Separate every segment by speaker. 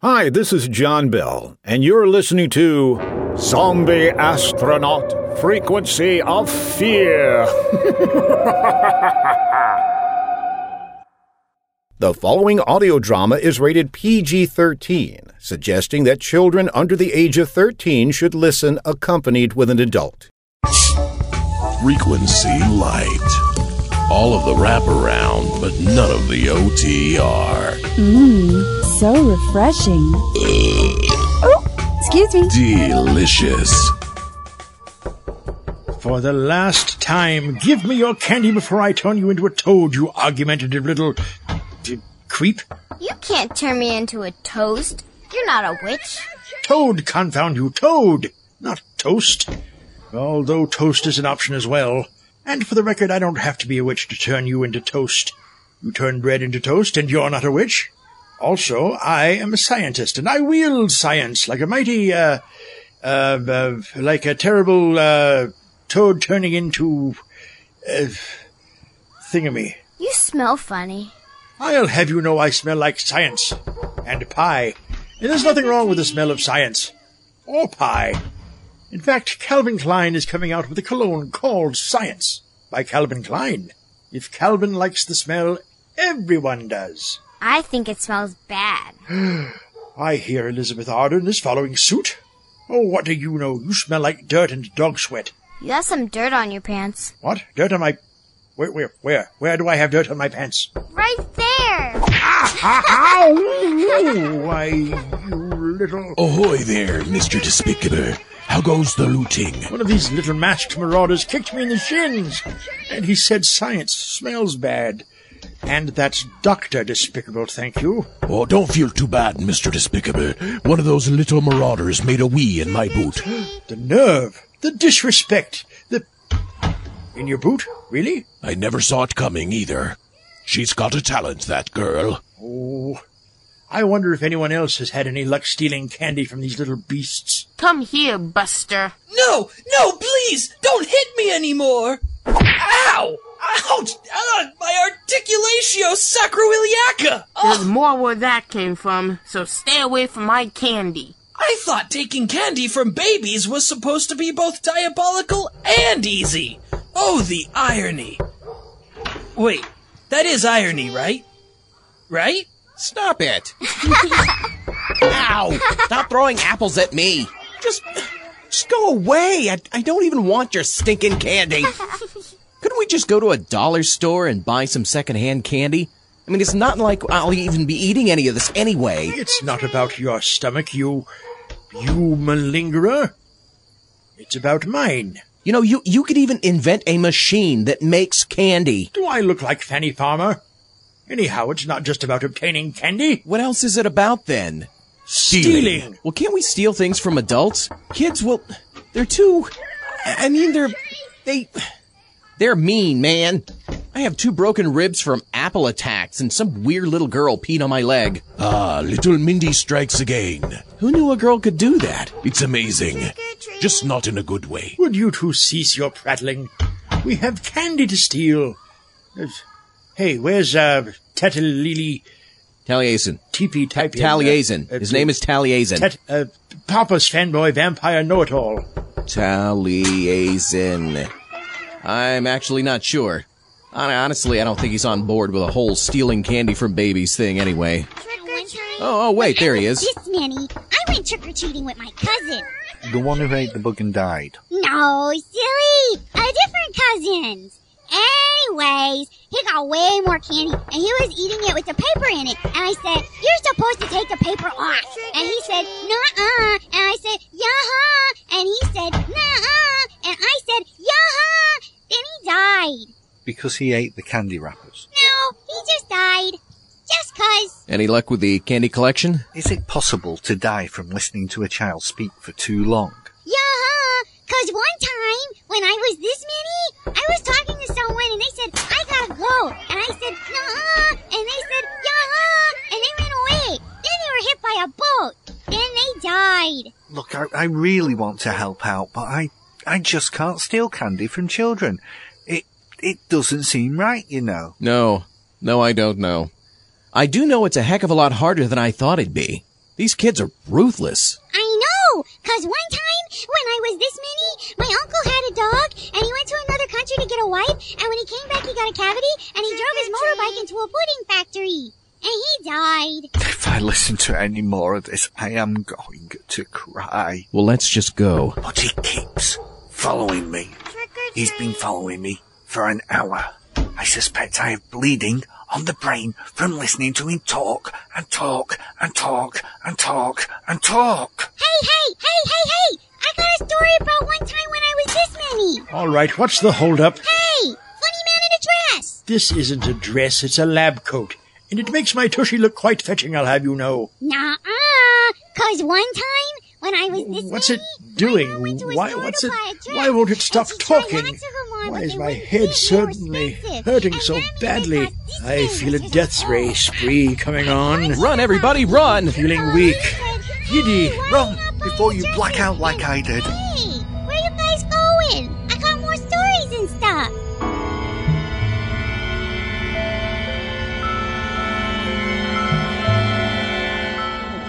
Speaker 1: Hi, this is John Bell, and you're listening to Zombie Astronaut Frequency of Fear. the following audio drama is rated PG 13, suggesting that children under the age of 13 should listen accompanied with an adult.
Speaker 2: Frequency light. All of the wraparound, but none of the OTR.
Speaker 3: Mmm, so refreshing. oh, excuse me.
Speaker 2: Delicious.
Speaker 4: For the last time, give me your candy before I turn you into a toad, you argumentative little d- creep.
Speaker 5: You can't turn me into a toast. You're not a witch.
Speaker 4: Toad, confound you, toad, not toast. Although toast is an option as well. And for the record, I don't have to be a witch to turn you into toast. You turn bread into toast, and you're not a witch. Also, I am a scientist, and I wield science like a mighty, uh, uh, uh like a terrible, uh, toad turning into, uh, thingamy.
Speaker 5: You smell funny.
Speaker 4: I'll have you know I smell like science. And pie. And there's nothing wrong with the smell of science. Or pie. In fact, Calvin Klein is coming out with a cologne called Science by Calvin Klein. If Calvin likes the smell, everyone does.
Speaker 5: I think it smells bad.
Speaker 4: I hear Elizabeth Arden is following suit. Oh, what do you know? You smell like dirt and dog sweat.
Speaker 5: You have some dirt on your pants.
Speaker 4: What? Dirt on my... Where, where, where? Where do I have dirt on my pants?
Speaker 5: Right there!
Speaker 4: Ah, Ow! Why, you little...
Speaker 2: Ahoy there, Mr. Despicable. How goes the looting?
Speaker 4: One of these little masked marauders kicked me in the shins, and he said science smells bad. And that's Dr. Despicable, thank you.
Speaker 2: Oh, don't feel too bad, Mr. Despicable. One of those little marauders made a wee in my boot.
Speaker 4: The nerve, the disrespect, the... In your boot? Really?
Speaker 2: I never saw it coming either. She's got a talent, that girl.
Speaker 4: Oh, I wonder if anyone else has had any luck stealing candy from these little beasts.
Speaker 6: Come here, Buster.
Speaker 7: No, no, please, don't hit me anymore. Ow! Ouch! Ah, my articulatio sacroiliaca!
Speaker 6: There's more where that came from, so stay away from my candy.
Speaker 7: I thought taking candy from babies was supposed to be both diabolical and easy. Oh, the irony. Wait, that is irony, right? Right?
Speaker 8: Stop it! Ow! Stop throwing apples at me! Just, just go away! I, I don't even want your stinking candy! Couldn't we just go to a dollar store and buy some secondhand candy? I mean, it's not like I'll even be eating any of this anyway.
Speaker 4: It's not about your stomach, you... you malingerer. It's about mine.
Speaker 8: You know, you, you could even invent a machine that makes candy.
Speaker 4: Do I look like Fannie Farmer? Anyhow, it's not just about obtaining candy.
Speaker 8: What else is it about then?
Speaker 4: Stealing.
Speaker 8: Well, can't we steal things from adults? Kids will, they're too, I mean, they're, they, they're mean, man. I have two broken ribs from apple attacks and some weird little girl peed on my leg.
Speaker 2: Ah, little Mindy strikes again.
Speaker 8: Who knew a girl could do that?
Speaker 2: It's amazing. Just not in a good way.
Speaker 4: Would you two cease your prattling? We have candy to steal. Hey, where's, uh, Tatalili
Speaker 8: Taliesin.
Speaker 4: Teepee Type?
Speaker 8: Taliesin. His name is Taliesin.
Speaker 4: Tat, uh, Papa's fanboy vampire know-it-all.
Speaker 8: Taliesin. I'm actually not sure. Honestly, I don't think he's on board with a whole stealing candy from babies thing anyway.
Speaker 5: Trick or treat.
Speaker 8: Oh, oh wait, there he is.
Speaker 9: This Manny, I went trick or treating with my cousin.
Speaker 10: The one who ate the bug and died.
Speaker 9: No, silly, a different cousins. Anyways, he got way more candy, and he was eating it with the paper in it. And I said, "You're supposed to take the paper off." And he said, "Nuh-uh." And I said, "Yaha." And he said, "Nuh-uh." And I said, "Yaha." Then he died.
Speaker 10: Because he ate the candy wrappers.
Speaker 9: No, he just died. Just cause.
Speaker 8: Any luck with the candy collection?
Speaker 10: Is it possible to die from listening to a child speak for too long?
Speaker 9: Yeah, cause one time when I was this many, I was talking to someone and they said, I gotta go. And I said, nah. And they said, yeah. And they ran away. Then they were hit by a boat. Then they died.
Speaker 10: Look, I, I really want to help out, but I, I just can't steal candy from children. It, it doesn't seem right, you know.
Speaker 8: No. No, I don't know. I do know it's a heck of a lot harder than I thought it'd be. These kids are ruthless.
Speaker 9: I know, cause one time when I was this many, my uncle had a dog and he went to another country to get a wife and when he came back he got a cavity and he drove his motorbike into a pudding factory. And he died.
Speaker 10: If I listen to any more of this, I am going to cry.
Speaker 8: Well, let's just go.
Speaker 10: But he keeps following me. He's been following me for an hour. I suspect I have bleeding on the brain from listening to him talk and talk and talk and talk and talk.
Speaker 9: Hey, hey, hey, hey, hey! I got a story about one time when I was this many.
Speaker 4: All right, what's the holdup?
Speaker 9: Hey, funny man in a dress.
Speaker 4: This isn't a dress, it's a lab coat. And it makes my tushy look quite fetching, I'll have you know.
Speaker 9: Nah, uh, Cause one time when I was this
Speaker 4: What's
Speaker 9: many,
Speaker 4: it doing?
Speaker 9: my mom went to a
Speaker 4: Why, what's it?
Speaker 9: buy a dress,
Speaker 4: Why won't it stop
Speaker 9: and she tried
Speaker 4: talking?
Speaker 9: lots of them on,
Speaker 4: Why is my head
Speaker 9: fit, they were
Speaker 4: suddenly hurting so badly? I feel a death
Speaker 9: "Oh,
Speaker 4: ray spree coming on.
Speaker 8: Run, everybody, run!
Speaker 4: Feeling weak. Giddy.
Speaker 10: Run before you black out like I did.
Speaker 9: Hey, where are you guys going? I got more stories and stuff.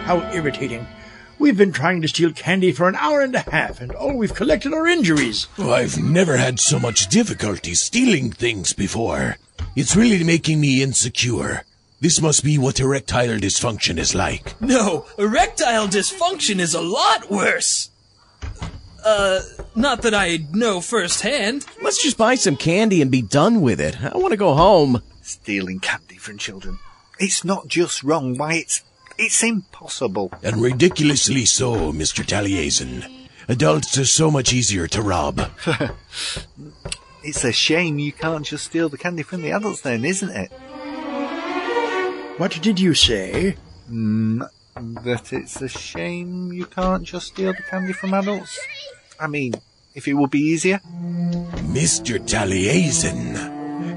Speaker 4: How irritating. We've been trying to steal candy for an hour and a half, and all we've collected are injuries.
Speaker 2: Oh, I've never had so much difficulty stealing things before. It's really making me insecure. This must be what erectile dysfunction is like.
Speaker 7: No, erectile dysfunction is a lot worse. Uh, not that I know firsthand.
Speaker 8: Let's just buy some candy and be done with it. I want to go home.
Speaker 10: Stealing candy from children. It's not just wrong, why it's it's impossible.
Speaker 2: And ridiculously so, Mr. Taliesin. Adults are so much easier to rob.
Speaker 10: It's a shame you can't just steal the candy from the adults then, isn't it?
Speaker 4: What did you say?
Speaker 10: Mm, that it's a shame you can't just steal the candy from adults? I mean, if it would be easier.
Speaker 2: Mr. Taliesin,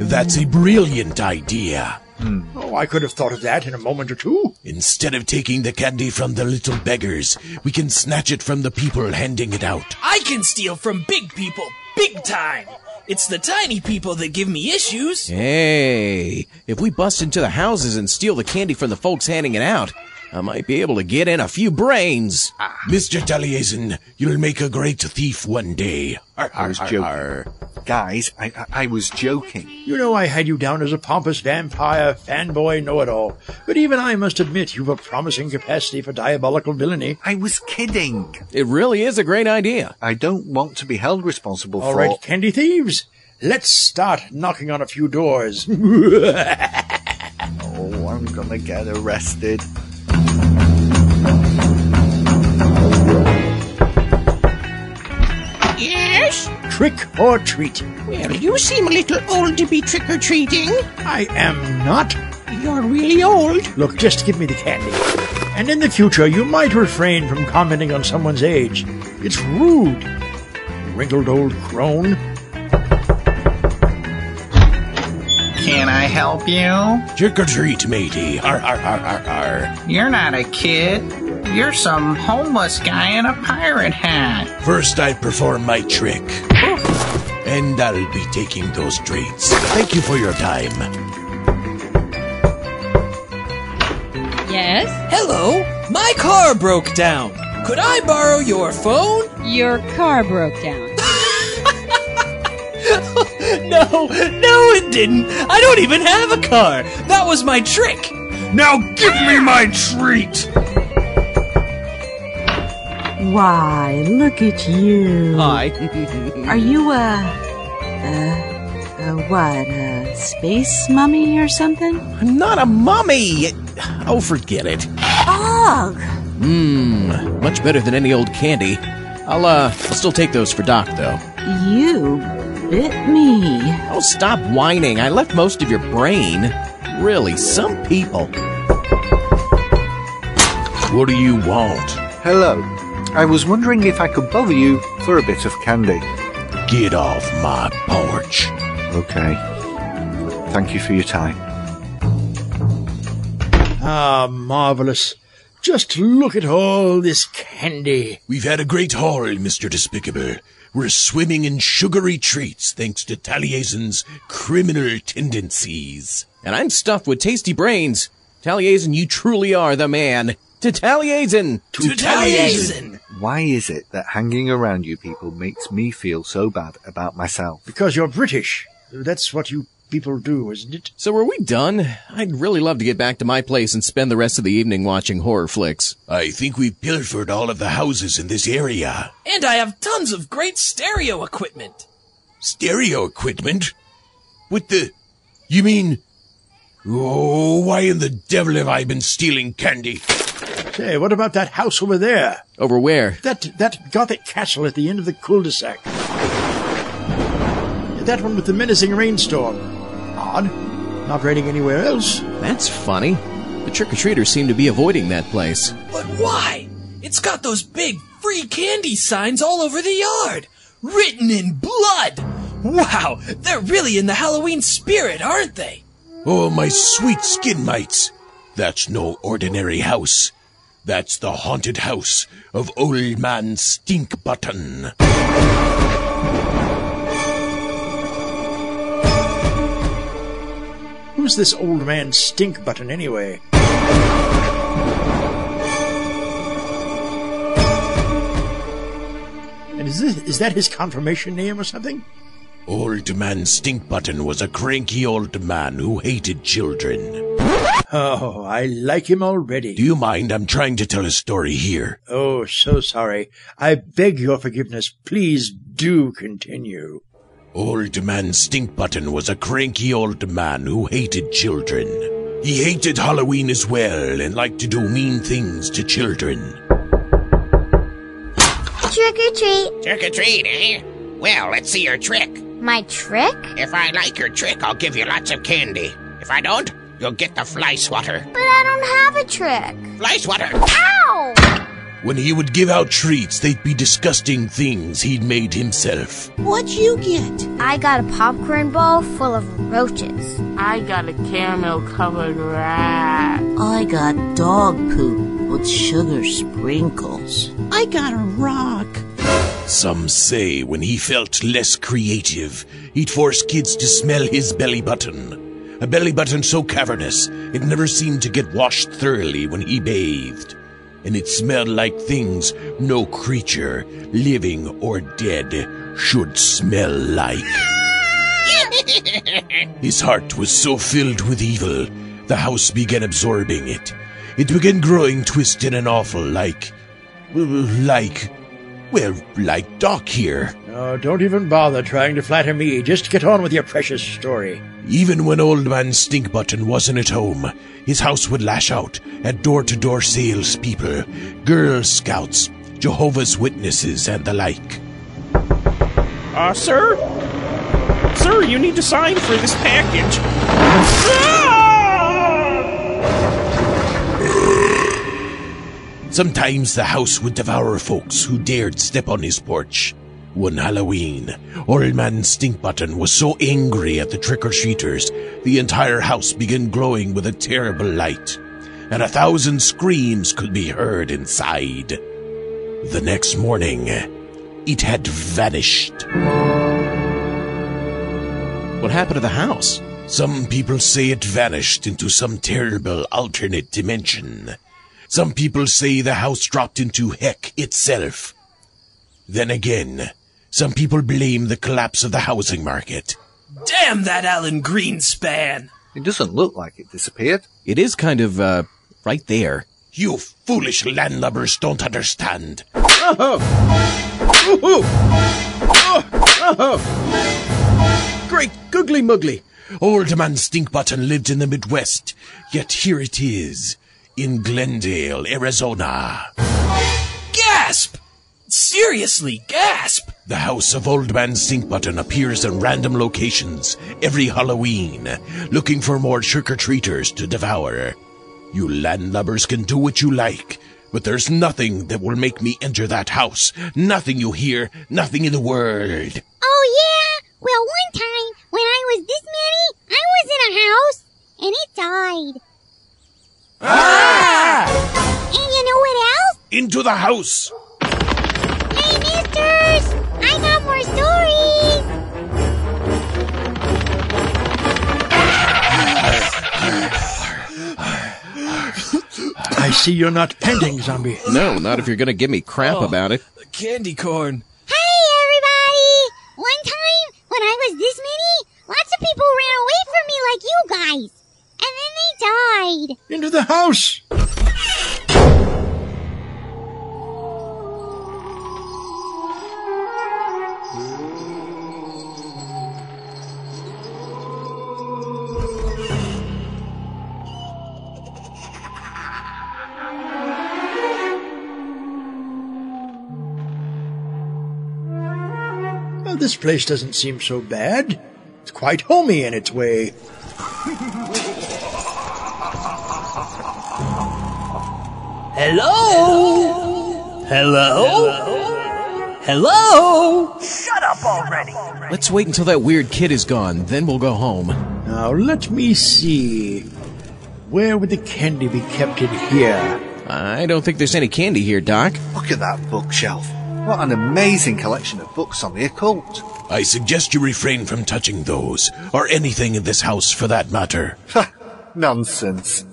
Speaker 2: that's a brilliant idea. Hmm.
Speaker 4: Oh, I could have thought of that in a moment or two.
Speaker 2: Instead of taking the candy from the little beggars, we can snatch it from the people handing it out.
Speaker 7: I can steal from big people, big time. It's the tiny people that give me issues.
Speaker 8: Hey, if we bust into the houses and steal the candy from the folks handing it out, I might be able to get in a few brains. Ah.
Speaker 2: Mr. Taliesin, you'll make a great thief one day.
Speaker 10: I was joking. Guys, I, I, I was joking.
Speaker 4: You know I had you down as a pompous vampire, fanboy, know-it-all. But even I must admit you've a promising capacity for diabolical villainy.
Speaker 10: I was kidding.
Speaker 8: It really is a great idea.
Speaker 10: I don't want to be held responsible
Speaker 4: All
Speaker 10: for...
Speaker 4: right, candy thieves, let's start knocking on a few doors.
Speaker 10: Oh, I'm gonna get arrested.
Speaker 4: Trick or treat?
Speaker 11: Well, you seem a little old to be trick or treating.
Speaker 4: I am not.
Speaker 11: You're really old.
Speaker 4: Look, just give me the candy. And in the future, you might refrain from commenting on someone's age. It's rude. Wrinkled old crone.
Speaker 12: Can I help you?
Speaker 2: Trick or treat, matey. Har, har, har, har, har.
Speaker 12: You're not a kid. You're some homeless guy in a pirate hat.
Speaker 2: First, I perform my trick. And I'll be taking those treats. Thank you for your time.
Speaker 13: Yes?
Speaker 7: Hello, my car broke down. Could I borrow your phone?
Speaker 13: Your car broke down.
Speaker 7: no, no, it didn't. I don't even have a car. That was my trick.
Speaker 2: Now give me my treat!
Speaker 14: Why, look at you.
Speaker 8: Hi.
Speaker 14: Are you a, a, a what, a space mummy or something?
Speaker 8: I'm not a mummy. Oh, forget it.
Speaker 14: Dog!
Speaker 8: Mmm, much better than any old candy. I'll, uh, I'll still take those for Doc, though.
Speaker 14: You bit me.
Speaker 8: Oh, stop whining. I left most of your brain. Really, some people.
Speaker 2: What do you want?
Speaker 10: Hello. I was wondering if I could bother you for a bit of candy.
Speaker 2: Get off my porch.
Speaker 10: Okay. Thank you for your time.
Speaker 4: Ah, marvelous. Just look at all this candy.
Speaker 2: We've had a great haul, Mr. Despicable. We're swimming in sugary treats thanks to Taliesin's criminal tendencies.
Speaker 8: And I'm stuffed with tasty brains. Taliesin, you truly are the man. To Taliesin!
Speaker 7: To Taliesin!
Speaker 10: Why is it that hanging around you people makes me feel so bad about myself?
Speaker 4: Because you're British. That's what you people do, isn't it?
Speaker 8: So are we done? I'd really love to get back to my place and spend the rest of the evening watching horror flicks.
Speaker 2: I think we've pilfered all of the houses in this area.
Speaker 7: And I have tons of great stereo equipment.
Speaker 2: Stereo equipment? With the... You mean... Oh, why in the devil have I been stealing candy?
Speaker 4: Say, what about that house over there?
Speaker 8: Over where?
Speaker 4: That that Gothic castle at the end of the cul-de-sac. That one with the menacing rainstorm. Odd. Not raining anywhere else.
Speaker 8: That's funny. The trick-or-treaters seem to be avoiding that place.
Speaker 7: But why? It's got those big free candy signs all over the yard, written in blood. Wow, they're really in the Halloween spirit, aren't they?
Speaker 2: Oh, my sweet skin mites. That's no ordinary house. That's the haunted house of Old Man Stink Button.
Speaker 4: Who's this old man Stink Button anyway? And is this is that his confirmation name or something?
Speaker 2: Old Man Stink Button was a cranky old man who hated children.
Speaker 4: Oh, I like him already.
Speaker 2: Do you mind? I'm trying to tell a story here.
Speaker 4: Oh, so sorry. I beg your forgiveness. Please do continue.
Speaker 2: Old Man Stink Button was a cranky old man who hated children. He hated Halloween as well and liked to do mean things to children.
Speaker 5: Trick or treat.
Speaker 15: Trick or treat, eh? Well, let's see your trick.
Speaker 5: My trick?
Speaker 15: If I like your trick, I'll give you lots of candy. If I don't, you'll get the fly swatter.
Speaker 5: But I don't have a trick.
Speaker 15: Fly swatter!
Speaker 5: Ow!
Speaker 2: When he would give out treats, they'd be disgusting things he'd made himself.
Speaker 11: What'd you get?
Speaker 5: I got a popcorn ball full of roaches.
Speaker 6: I got a caramel covered rat.
Speaker 14: I got dog poop with sugar sprinkles.
Speaker 11: I got a rock.
Speaker 2: Some say when he felt less creative, he'd force kids to smell his belly button. A belly button so cavernous, it never seemed to get washed thoroughly when he bathed. And it smelled like things no creature, living or dead, should smell like. His heart was so filled with evil, the house began absorbing it. It began growing twisted and awful like. like. well, like Doc here.
Speaker 4: Oh, don't even bother trying to flatter me. Just get on with your precious story.
Speaker 2: Even when Old Man Stinkbutton wasn't at home, his house would lash out at door to door salespeople, Girl Scouts, Jehovah's Witnesses, and the like.
Speaker 11: Uh, sir? Sir, you need to sign for this package.
Speaker 2: Sometimes the house would devour folks who dared step on his porch. One Halloween, Old Man Stinkbutton was so angry at the trick-or-treaters, the entire house began glowing with a terrible light, and a thousand screams could be heard inside. The next morning, it had vanished.
Speaker 8: What happened to the house?
Speaker 2: Some people say it vanished into some terrible alternate dimension. Some people say the house dropped into heck itself. Then again, some people blame the collapse of the housing market.
Speaker 7: Damn that Alan Greenspan!
Speaker 10: It doesn't look like it disappeared.
Speaker 8: It is kind of, uh, right there.
Speaker 2: You foolish landlubbers don't understand.
Speaker 4: Oh! Oh!
Speaker 2: Great googly muggly! Old man Stinkbutton lived in the Midwest, yet here it is, in Glendale, Arizona.
Speaker 7: Gasp! Seriously, gasp!
Speaker 2: The house of Old Man Stinkbutton appears in random locations every Halloween, looking for more trick-or-treaters to devour. You landlubbers can do what you like, but there's nothing that will make me enter that house. Nothing you hear, nothing in the world.
Speaker 9: Oh, yeah? Well, one time, when I was this many, I was in a house, and it died.
Speaker 2: Ah!
Speaker 9: And you know what else?
Speaker 2: Into the house!
Speaker 9: More stories!
Speaker 4: I see you're not panting, zombie.
Speaker 8: No, not if you're gonna give me crap
Speaker 7: Oh.
Speaker 8: about it.
Speaker 7: Candy corn.
Speaker 9: Hey, everybody! One time, when I was this many, lots of people ran away from me like you guys. And then they died.
Speaker 4: Into the house! This place doesn't seem so bad. It's quite homey in its way.
Speaker 7: Hello? Hello? Hello?
Speaker 10: Shut up already!
Speaker 8: Let's wait until that weird kid is gone, then we'll go home.
Speaker 4: Now, let me see. Where would the candy be kept in here?
Speaker 8: I don't think there's any candy here, Doc.
Speaker 16: Look at that bookshelf. What an amazing collection of books on the occult.
Speaker 2: I suggest you refrain from touching those, or anything in this house for that matter.
Speaker 16: Nonsense.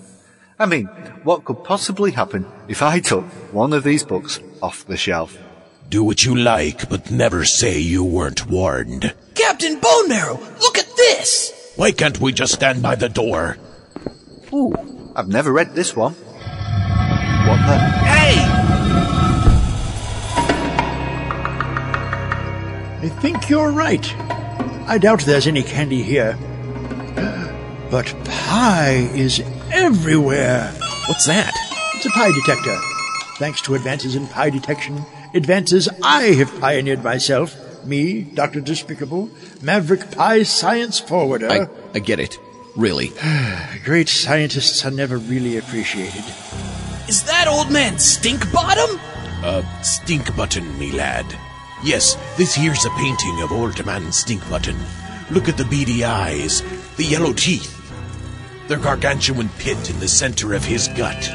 Speaker 16: I mean, what could possibly happen if I took one of these books off the shelf?
Speaker 2: Do what you like, but never say you weren't warned.
Speaker 7: Captain Bone Marrow, look at this!
Speaker 2: Why can't we just stand by the door?
Speaker 16: Ooh, I've never read this one. What the?
Speaker 4: I think you're right. I doubt there's any candy here. But pie is everywhere.
Speaker 8: What's that?
Speaker 4: It's a pie detector. Thanks to advances in pie detection, advances I have pioneered myself, me, Dr. Despicable, Maverick Pie Science Forwarder.
Speaker 8: I, I get it. Really.
Speaker 4: Great scientists are never really appreciated.
Speaker 7: Is that old man Stink Bottom?
Speaker 2: Uh, Stink Button, me lad. Yes, this here's a painting of Old Man Stinkbutton. Look at the beady eyes, the yellow teeth, the gargantuan pit in the center of his gut.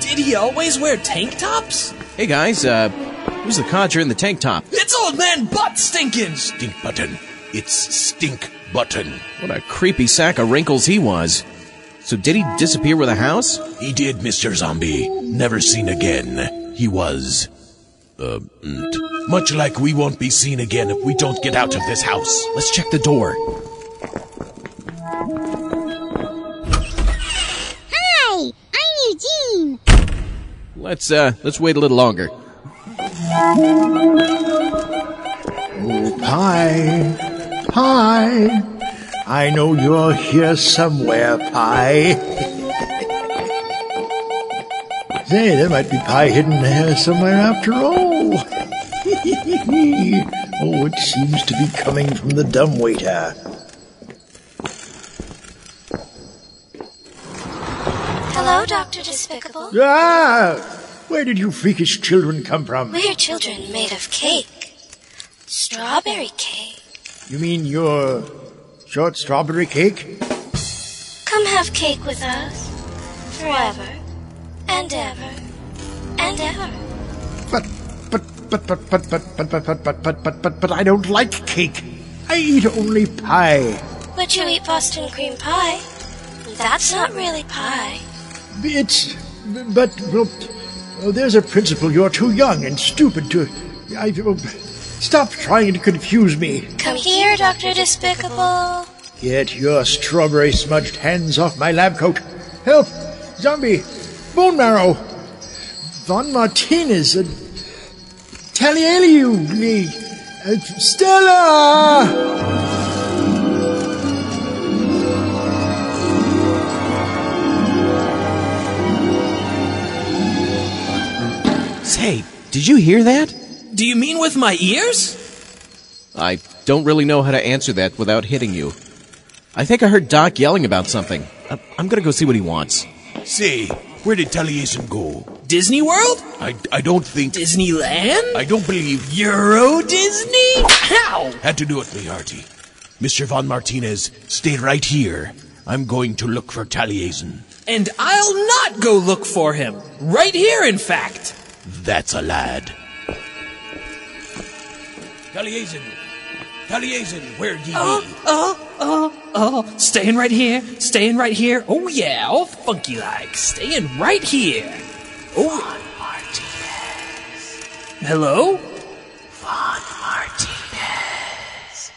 Speaker 7: Did he always wear tank tops?
Speaker 8: Hey guys, uh, who's the codger in the tank top?
Speaker 7: It's old man Butt Stinkin'!
Speaker 2: Stink Button. It's Stink Button.
Speaker 8: What a creepy sack of wrinkles he was. So did he disappear with a house?
Speaker 2: He did, Mr. Zombie. Never seen again. He was. Uh, mm, much like we won't be seen again if we don't get out of this house.
Speaker 8: Let's check the door.
Speaker 9: Hi, I'm Eugene.
Speaker 8: Let's, uh, let's wait a little longer.
Speaker 4: Oh, pie, pie. I know you're here somewhere, pie. Say, there might be pie hidden there somewhere after all. oh, it seems to be coming from the dumbwaiter.
Speaker 17: Hello, Dr. Despicable.
Speaker 4: Ah! Where did you freakish children come from?
Speaker 17: We're children made of cake. Strawberry cake.
Speaker 4: You mean your short strawberry cake?
Speaker 17: Come have cake with us. Forever. And ever. And ever.
Speaker 4: But, but, but, but, but, but, but, but, but, but, but, but, I don't like cake. I eat only pie.
Speaker 17: But you eat Boston cream pie. That's not really pie.
Speaker 4: It's, but, well, oh, there's a principle. You're too young and stupid to. I, oh, stop trying to confuse me.
Speaker 17: Come here, Dr. Despicable.
Speaker 4: Get your strawberry smudged hands off my lab coat. Help! Zombie! Bone marrow! Von Martinez! Uh, Talialiu! Uh, Stella!
Speaker 8: Say, did you hear that?
Speaker 7: Do you mean with my ears?
Speaker 8: I don't really know how to answer that without hitting you. I think I heard Doc yelling about something. I- I'm gonna go see what he wants.
Speaker 2: Say, where did Taliesin go?
Speaker 7: Disney World?
Speaker 2: I, I don't think.
Speaker 7: Disneyland?
Speaker 2: I don't believe.
Speaker 7: Euro Disney? How?
Speaker 2: Had to do it, me hearty. Mr. Von Martinez, stay right here. I'm going to look for Taliesin.
Speaker 7: And I'll not go look for him. Right here, in fact.
Speaker 2: That's a lad. Taliesin! Taliesin, where ye
Speaker 7: Oh,
Speaker 2: be?
Speaker 7: oh, oh, oh. Staying right here. Staying right here. Oh, yeah. Oh, All funky like. Staying right here. Oh. Hello?
Speaker 18: Von Martinez.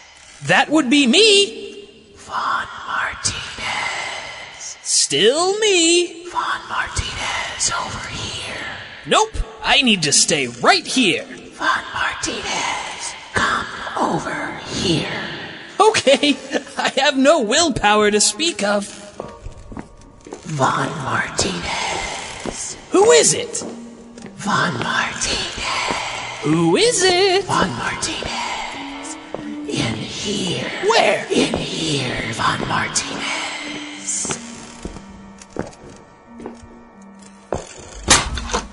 Speaker 7: That would be me.
Speaker 18: Von Martinez.
Speaker 7: Still me.
Speaker 18: Von Martinez over here.
Speaker 7: Nope. I need to stay right here.
Speaker 18: Von Martinez, come over here.
Speaker 7: Okay. I have no willpower to speak of.
Speaker 18: Von Martinez.
Speaker 7: Who is it?
Speaker 18: Von Martinez.
Speaker 7: Who is it?
Speaker 18: Von Martinez. In here.
Speaker 7: Where?
Speaker 18: In here, Von Martinez.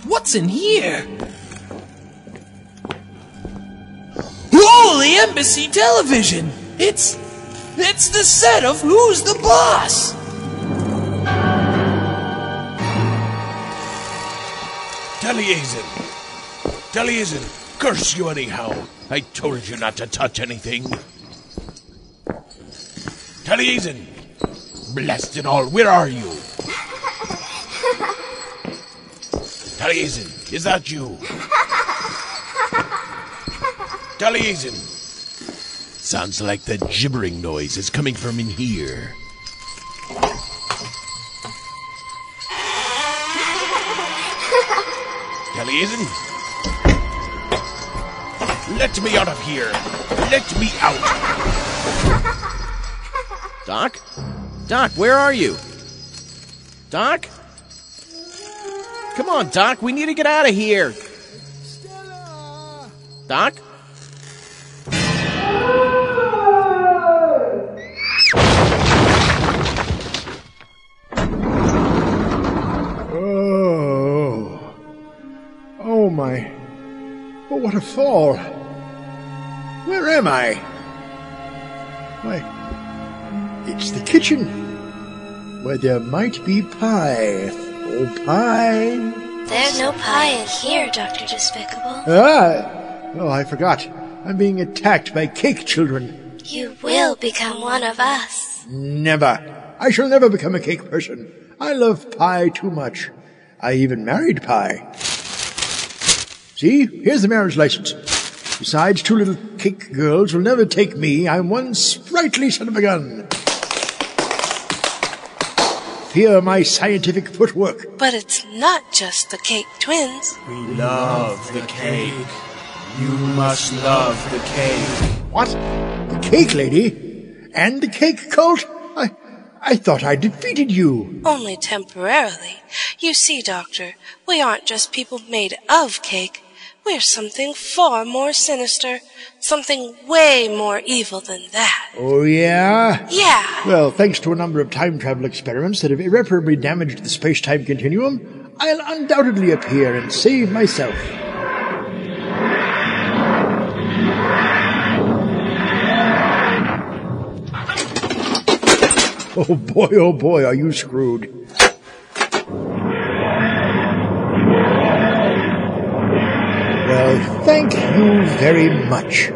Speaker 7: What's in here? Holy Embassy Television! It's. It's the set of Who's the Boss?
Speaker 2: Taliesin! Taliesin! Curse you anyhow! I told you not to touch anything! Taliesin! Blast it all, where are you? Taliesin, is that you? Taliesin! Sounds like the gibbering noise is coming from in here. Let me out of here! Let me out!
Speaker 8: Doc? Doc, where are you? Doc? Come on, Doc, we need to get out of here. Doc?
Speaker 4: What a fall. Where am I? Why, it's the kitchen. Where there might be pie. Oh, pie.
Speaker 19: There's no pie in here, Dr. Despicable.
Speaker 4: Ah! Oh, I forgot. I'm being attacked by cake children.
Speaker 19: You will become one of us.
Speaker 4: Never. I shall never become a cake person. I love pie too much. I even married pie. See, here's the marriage license. Besides, two little cake girls will never take me. I'm one sprightly son of a gun. Fear my scientific footwork.
Speaker 19: But it's not just the cake twins.
Speaker 11: We love the cake. You must love the cake.
Speaker 4: What? The cake lady? And the cake cult? I, I thought I defeated you.
Speaker 19: Only temporarily. You see, Doctor, we aren't just people made of cake. We're something far more sinister. Something way more evil than that.
Speaker 4: Oh, yeah?
Speaker 19: Yeah.
Speaker 4: Well, thanks to a number of time travel experiments that have irreparably damaged the space time continuum, I'll undoubtedly appear and save myself. Oh boy, oh boy, are you screwed. Well, thank you very much.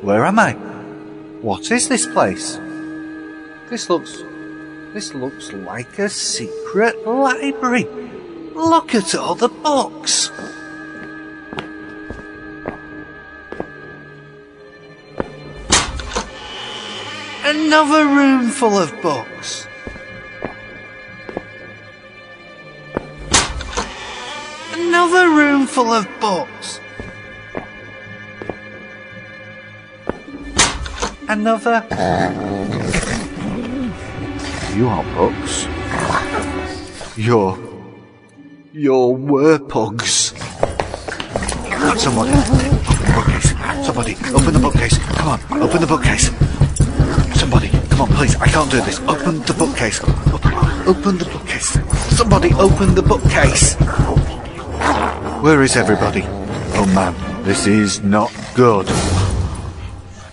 Speaker 10: Where am I? What is this place? This looks. This looks like a secret library. Look at all the books. Another room full of books. Another room full of books. Another. You are books. You're. You're werepugs. Someone. Open the bookcase. Somebody, open the bookcase. Come on, open the bookcase. Somebody, come on, please. I can't do this. Open the bookcase. Open, open the bookcase. Somebody, open the bookcase. Where is everybody? Oh man, this is not good.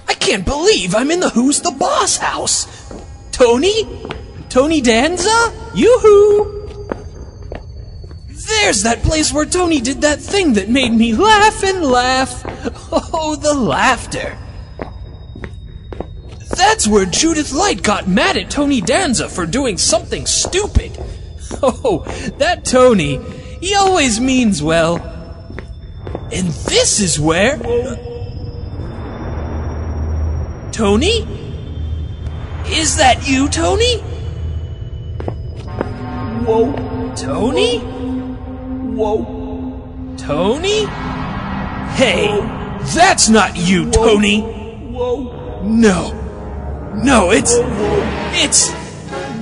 Speaker 7: I can't believe I'm in the Who's the Boss house. Tony? Tony Danza? Yoo-hoo! There's that place where Tony did that thing that made me laugh and laugh. Oh, the laughter. That's where Judith Light got mad at Tony Danza for doing something stupid. Oh, that Tony, he always means well. And this is where. Tony? Is that you, Tony? Whoa. Tony? Whoa. Tony? Hey, that's not you, Tony. Whoa. No. No, it's. It's.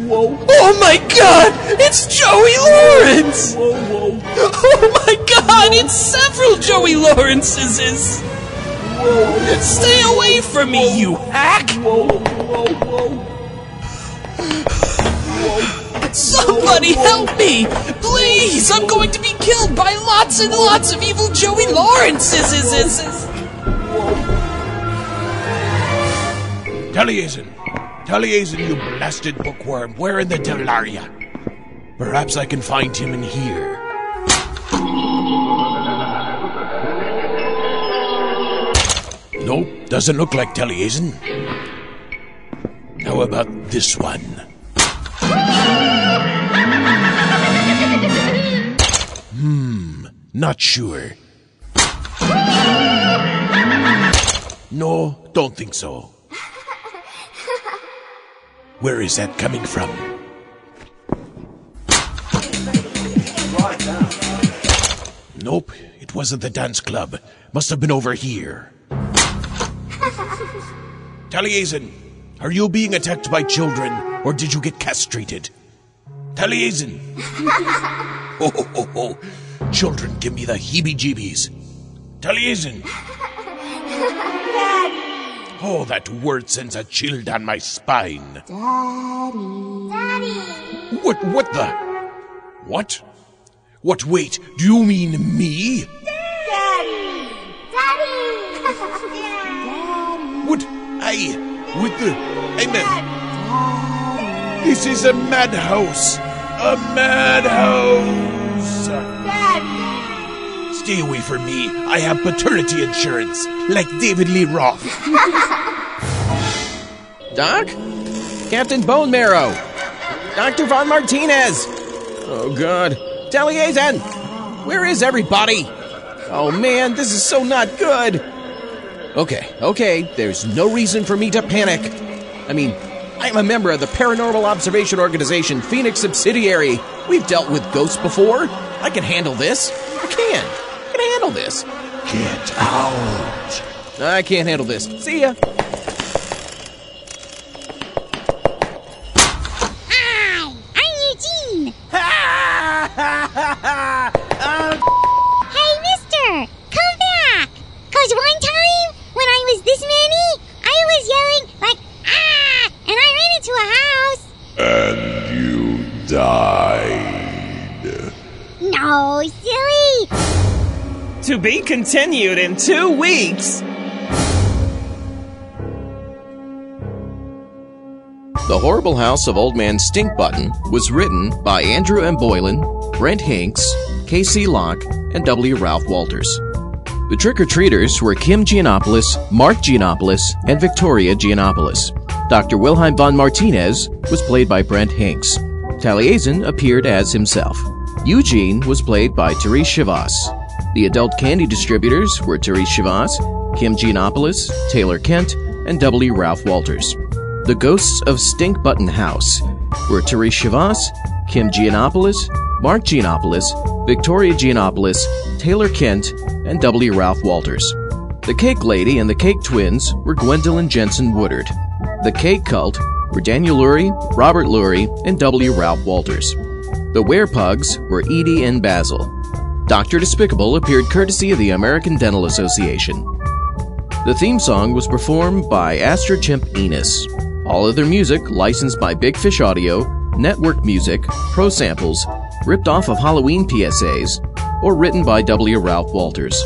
Speaker 7: Whoa. Oh my god! It's Joey Lawrence! Whoa, whoa. Oh my god! It's several Joey Lawrences! Whoa. Stay away from me, you hack! Whoa, whoa, whoa. Somebody help me! Please! I'm going to be killed by lots and lots of evil Joey Lawrences!
Speaker 2: Taliesin! Taliesin, you blasted bookworm! Where in the ya? Perhaps I can find him in here. Nope, doesn't look like Taliesin. How about this one? Hmm, not sure. No, don't think so. Where is that coming from? Nope, it wasn't the dance club. Must have been over here. Taliesin, are you being attacked by children, or did you get castrated? Taliesin! oh, oh, oh, oh. Children give me the heebie-jeebies. Taliesin! Oh, that word sends a chill down my spine.
Speaker 9: Daddy. Daddy.
Speaker 2: What, what the? What? What, wait, do you mean me?
Speaker 9: Daddy. Daddy.
Speaker 2: What? I, with the, I'm a, this is a madhouse. A madhouse. Stay away from me. I have paternity insurance, like David Lee Roth.
Speaker 8: Doc? Captain Bone Marrow! Dr. Von Martinez! Oh, God. Taliesin! Where is everybody? Oh, man, this is so not good. Okay, okay, there's no reason for me to panic. I mean, I'm a member of the Paranormal Observation Organization Phoenix subsidiary. We've dealt with ghosts before. I can handle this. I can. I can handle this.
Speaker 2: Get out.
Speaker 8: I can't handle this. See ya.
Speaker 9: Hi, I'm Eugene.
Speaker 11: To be continued in two weeks.
Speaker 8: The Horrible House of Old Man Stink Button was written by Andrew M. Boylan, Brent Hinks, K.C. Locke, and W. Ralph Walters. The trick or treaters were Kim Giannopoulos, Mark Giannopoulos, and Victoria Giannopoulos. Dr. Wilhelm von Martinez was played by Brent Hinks. Taliesin appeared as himself. Eugene was played by Therese Chivas. The adult candy distributors were Therese Chivas, Kim Giannopoulos, Taylor Kent, and W. Ralph Walters. The ghosts of Stink Button House were Therese Chivas, Kim Giannopoulos, Mark Giannopoulos, Victoria Giannopoulos, Taylor Kent, and W. Ralph Walters. The Cake Lady and the Cake Twins were Gwendolyn Jensen Woodard. The Cake Cult were Daniel Lurie, Robert Lurie, and W. Ralph Walters. The Werepugs were Edie and Basil. Dr. Despicable appeared courtesy of the American Dental Association. The theme song was performed by Astro Chimp Enos. All other music licensed by Big Fish Audio, Network Music, Pro Samples, ripped off of Halloween PSAs, or written by W. Ralph Walters.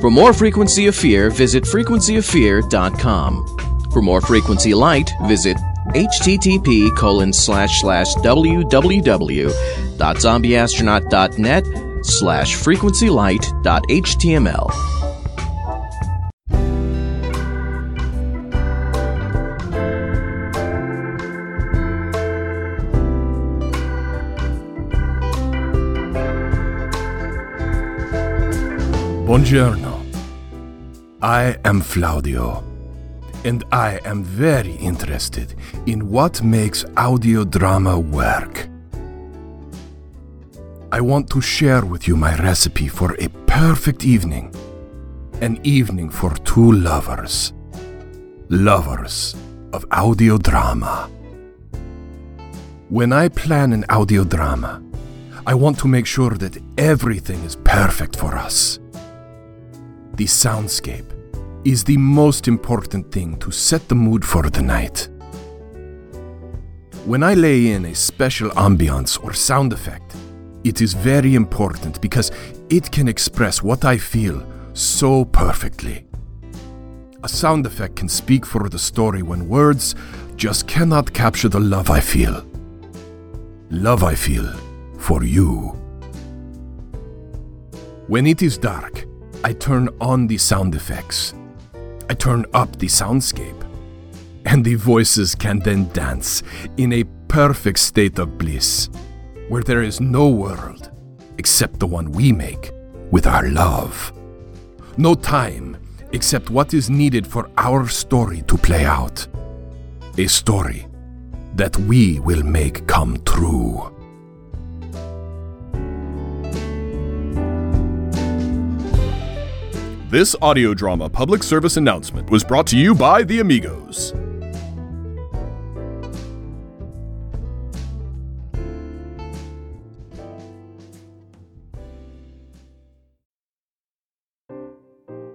Speaker 8: For more Frequency of Fear, visit frequencyoffear.com. For more Frequency Light, visit http colon slash slash www.zombieastronaut.net slash frequencylight.html.
Speaker 20: Buongiorno. I am Flaudio, and I am very interested in what makes audio drama work. I want to share with you my recipe for a perfect evening. An evening for two lovers. Lovers of audio drama. When I plan an audio drama, I want to make sure that everything is perfect for us. The soundscape is the most important thing to set the mood for the night. When I lay in a special ambiance or sound effect, it is very important because it can express what I feel so perfectly. A sound effect can speak for the story when words just cannot capture the love I feel. Love I feel for you. When it is dark, I turn on the sound effects. I turn up the soundscape. And the voices can then dance in a perfect state of bliss, where there is no world except the one we make with our love. No time except what is needed for our story to play out. A story that we will make come true.
Speaker 21: This audio drama public service announcement was brought to you by the Amigos.